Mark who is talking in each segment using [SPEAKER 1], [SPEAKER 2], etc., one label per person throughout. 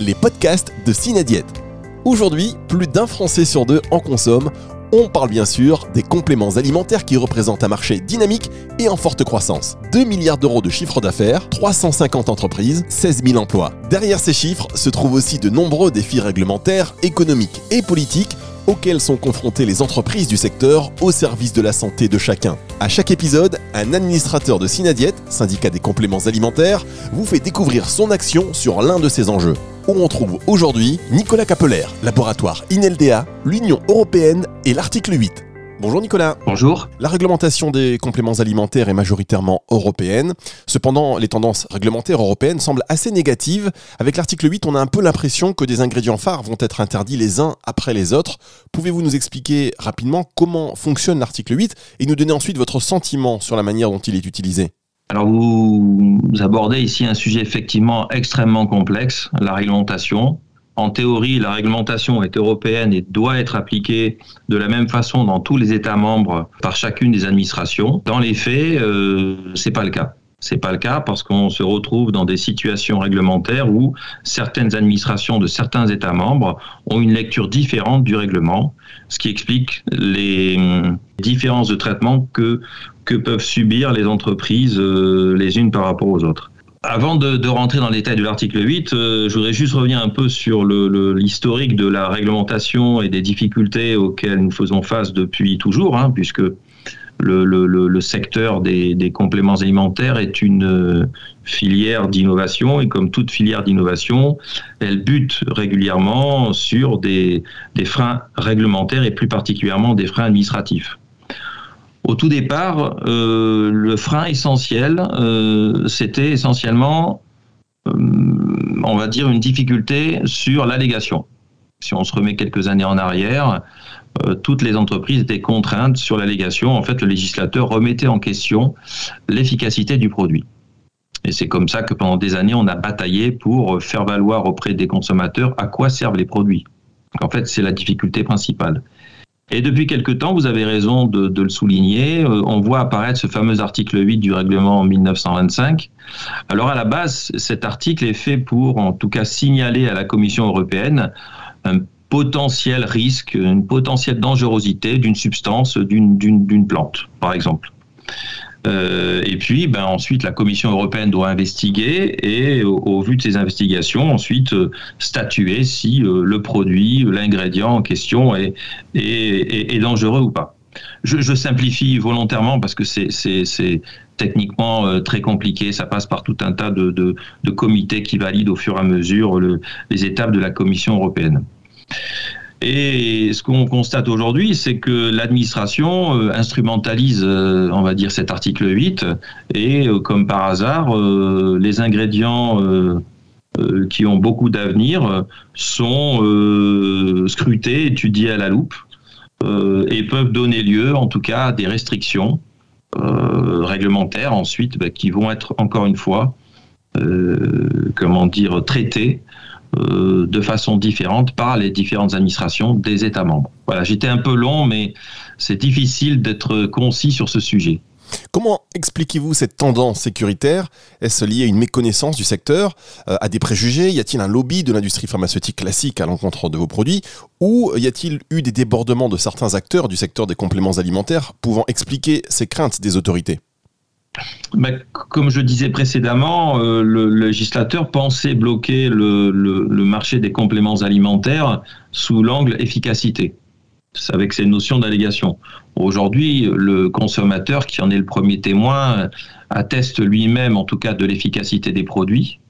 [SPEAKER 1] les podcasts de Cinadiète. Aujourd'hui, plus d'un Français sur deux en consomme. On parle bien sûr des compléments alimentaires qui représentent un marché dynamique et en forte croissance. 2 milliards d'euros de chiffre d'affaires, 350 entreprises, 16 000 emplois. Derrière ces chiffres se trouvent aussi de nombreux défis réglementaires, économiques et politiques auxquels sont confrontées les entreprises du secteur au service de la santé de chacun. À chaque épisode, un administrateur de Synadiète, syndicat des compléments alimentaires, vous fait découvrir son action sur l'un de ces enjeux. Où on trouve aujourd'hui Nicolas Capeller, laboratoire INLDA, l'Union européenne et l'article 8. Bonjour Nicolas.
[SPEAKER 2] Bonjour.
[SPEAKER 1] La réglementation des compléments alimentaires est majoritairement européenne. Cependant, les tendances réglementaires européennes semblent assez négatives. Avec l'article 8, on a un peu l'impression que des ingrédients phares vont être interdits les uns après les autres. Pouvez-vous nous expliquer rapidement comment fonctionne l'article 8 et nous donner ensuite votre sentiment sur la manière dont il est utilisé?
[SPEAKER 2] Alors vous abordez ici un sujet effectivement extrêmement complexe, la réglementation. En théorie, la réglementation est européenne et doit être appliquée de la même façon dans tous les États membres par chacune des administrations. Dans les faits, euh, c'est pas le cas. C'est pas le cas parce qu'on se retrouve dans des situations réglementaires où certaines administrations de certains États membres ont une lecture différente du règlement, ce qui explique les hum, différences de traitement que, que peuvent subir les entreprises euh, les unes par rapport aux autres. Avant de, rentrer dans les détails de l'article 8, euh, je voudrais juste revenir un peu sur l'historique de la réglementation et des difficultés auxquelles nous faisons face depuis toujours, hein, puisque le, secteur des, compléments alimentaires est une euh, filière d'innovation et comme toute filière d'innovation, elle bute régulièrement sur des freins réglementaires et plus particulièrement des freins administratifs. Au tout départ, euh, le frein essentiel, euh, c'était essentiellement, on va dire, une difficulté sur l'allégation. Si on se remet quelques années en arrière, toutes les entreprises étaient contraintes sur l'allégation. En fait, le législateur remettait en question l'efficacité du produit. Et c'est comme ça que pendant des années, on a bataillé pour faire valoir auprès des consommateurs à quoi servent les produits. en fait, c'est la difficulté principale. Et depuis quelque temps, vous avez raison de, le souligner, euh, on voit apparaître ce fameux article 8 du règlement 1925. Alors à la base, cet article est fait pour en tout cas signaler à la Commission européenne un potentiel risque, une potentielle dangerosité d'une substance, d'une plante, par exemple. Euh, et puis, ben, ensuite, la Commission européenne doit investiguer et, au, vu de ces investigations, ensuite euh, statuer si euh, le produit, l'ingrédient en question est, dangereux ou pas. Je, simplifie volontairement parce que c'est techniquement très compliqué. Ça passe par tout un tas de, comités qui valident au fur et à mesure les étapes de la Commission européenne. Et ce qu'on constate aujourd'hui, c'est que l'administration euh, instrumentalise, euh, on va dire, cet article 8, et euh, comme par hasard, les ingrédients qui ont beaucoup d'avenir sont scrutés, étudiés à la loupe, et peuvent donner lieu, en tout cas, à des restrictions réglementaires ensuite, bah, qui vont être, encore une fois, comment dire, traitées euh, de façon différente par les différentes administrations des États membres. Voilà, j'étais un peu long, mais c'est difficile d'être concis sur ce sujet.
[SPEAKER 1] Comment expliquez-vous cette tendance sécuritaire? Est-ce lié à une méconnaissance du secteur, euh, à des préjugés? Y a-t-il un lobby de l'industrie pharmaceutique classique à l'encontre de vos produits? Ou y a-t-il eu des débordements de certains acteurs du secteur des compléments alimentaires pouvant expliquer ces craintes des autorités?
[SPEAKER 2] Ben, comme je disais précédemment, euh, le, législateur pensait bloquer le, marché des compléments alimentaires sous l'angle efficacité, avec ces notions d'allégation. Aujourd'hui, le consommateur, qui en est le premier témoin, atteste lui-même, en tout cas, de l'efficacité des produits.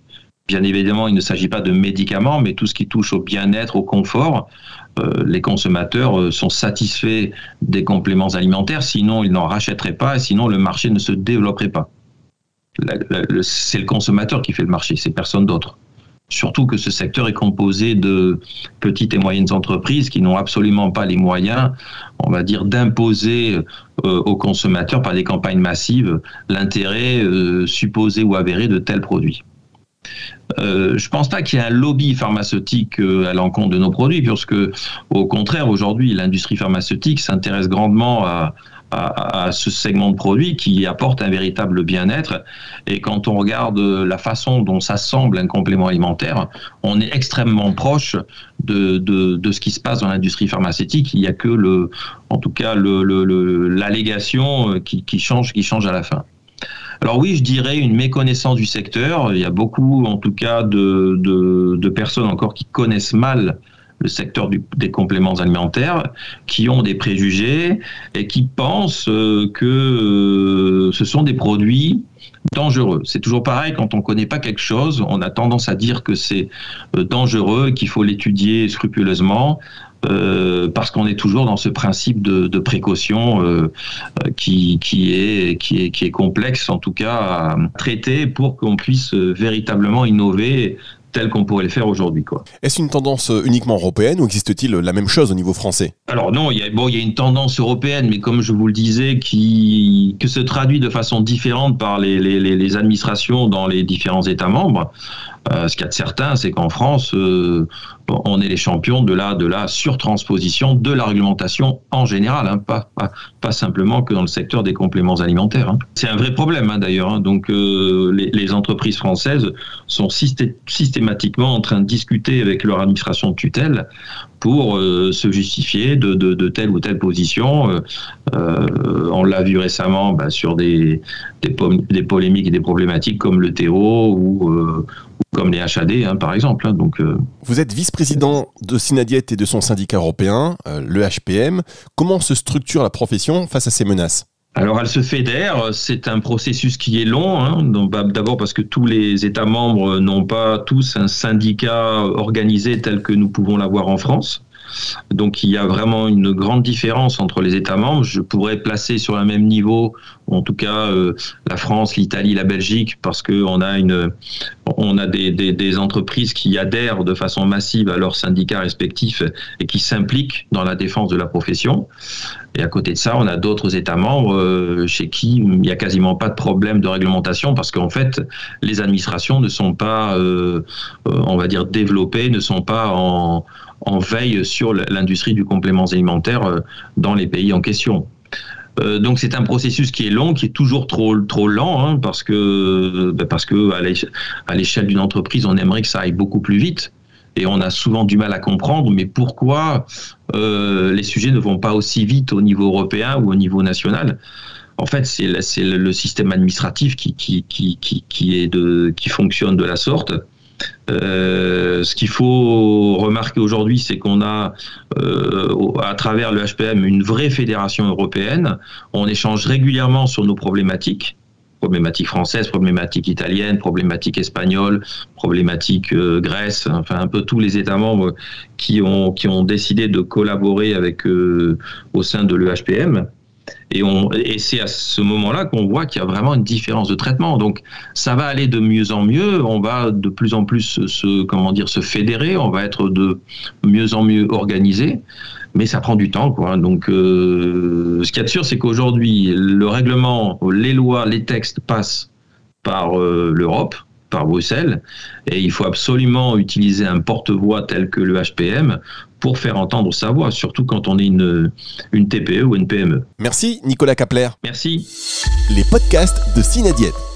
[SPEAKER 2] Bien évidemment, il ne s'agit pas de médicaments, mais tout ce qui touche au bien-être, au confort, les consommateurs euh, sont satisfaits des compléments alimentaires, sinon ils n'en rachèteraient pas, et sinon le marché ne se développerait pas. C'est le consommateur qui fait le marché, c'est personne d'autre. Surtout que ce secteur est composé de petites et moyennes entreprises qui n'ont absolument pas les moyens, on va dire, d'imposer euh, aux consommateurs par des campagnes massives l'intérêt supposé ou avéré de tels produits. Euh, je pense pas qu'il y ait un lobby pharmaceutique euh, à l'encontre de nos produits, puisque au contraire, aujourd'hui, l'industrie pharmaceutique s'intéresse grandement à, ce segment de produits qui apporte un véritable bien-être. Et quand on regarde la façon dont ça semble un complément alimentaire, on est extrêmement proche de, ce qui se passe dans l'industrie pharmaceutique. Il n'y a que le, en tout cas, l'allégation qui, qui change, qui change à la fin. Alors oui, je dirais une méconnaissance du secteur. Il y a beaucoup, en tout cas, de, personnes encore qui connaissent mal le secteur des compléments alimentaires, qui ont des préjugés et qui pensent euh, que euh, ce sont des produits dangereux. C'est toujours pareil, quand on ne connaît pas quelque chose, on a tendance à dire que c'est euh, dangereux, qu'il faut l'étudier scrupuleusement. Euh, parce qu'on est toujours dans ce principe de, précaution euh, qui, qui, est, qui, est, qui est complexe, en tout cas, à traiter pour qu'on puisse véritablement innover tel qu'on pourrait le faire aujourd'hui.
[SPEAKER 1] Est-ce une tendance uniquement européenne ou existe-t-il la même chose au niveau français?
[SPEAKER 2] Alors non, il y, a, bon, il y a une tendance européenne, mais comme je vous le disais, qui que se traduit de façon différente par les, les, les administrations dans les différents États membres. Euh, ce qu'il y a de certain, c'est qu'en France, euh, on est les champions de la, surtransposition de la réglementation en général, hein, pas, simplement que dans le secteur des compléments alimentaires. Hein. C'est un vrai problème hein, d'ailleurs. Donc euh, les, entreprises françaises sont systématiquement en train de discuter avec leur administration de tutelle pour se justifier de, telle ou telle position. on l'a vu récemment bah, sur des, polémiques et des problématiques comme le terreau ou, comme les HAD, hein, par exemple. Hein, donc, euh,
[SPEAKER 1] Vous êtes vice-président de Synadiet et de son syndicat européen, euh, le HPM. Comment se structure la profession face à ces menaces?
[SPEAKER 2] Alors, elle se fédère. C'est un processus qui est long. Hein. Bah, d'abord parce que tous les États membres n'ont pas tous un syndicat organisé tel que nous pouvons l'avoir en France. Donc il y a vraiment une grande différence entre les États membres. Je pourrais placer sur le même niveau, en tout cas euh, la France, l'Italie, la Belgique, parce qu'on a une, on a des, entreprises qui adhèrent de façon massive à leurs syndicats respectifs et qui s'impliquent dans la défense de la profession. Et à côté de ça, on a d'autres États membres euh, chez qui il n'y a quasiment pas de problème de réglementation parce qu'en fait, les administrations ne sont pas, euh, on va dire, développées, ne sont pas en veille sur l'industrie du complément alimentaire dans les pays en question. Euh, donc c'est un processus qui est long, qui est toujours trop trop lent, hein, parce que ben, parce que à l'échelle d'une entreprise, on aimerait que ça aille beaucoup plus vite, et on a souvent du mal à comprendre. Mais pourquoi euh, les sujets ne vont pas aussi vite au niveau européen ou au niveau national? En fait, c'est le, système administratif qui qui, qui qui qui fonctionne de la sorte. Euh, ce qu'il faut remarquer aujourd'hui, c'est qu'on a, euh, à travers le HPM, une vraie fédération européenne. On échange régulièrement sur nos problématiques problématiques françaises, problématiques italiennes, problématiques espagnoles, problématiques euh, Grèce, enfin un peu tous les États membres qui ont décidé de collaborer avec au sein de l'EHPM. Et, c'est à ce moment-là qu'on voit qu'il y a vraiment une différence de traitement. Donc, ça va aller de mieux en mieux. On va de plus en plus se, fédérer. On va être de mieux en mieux organisé. Mais ça prend du temps. Donc, euh, ce qu'il y a de sûr, c'est qu'aujourd'hui, le règlement, les lois, les textes passent par euh, l'Europe, par Bruxelles, et il faut absolument utiliser un porte-voix tel que le HPM pour faire entendre sa voix, surtout quand on est une, une TPE ou une PME.
[SPEAKER 1] Merci Nicolas Kapler.
[SPEAKER 2] Merci.
[SPEAKER 1] Les podcasts de Cinadiète.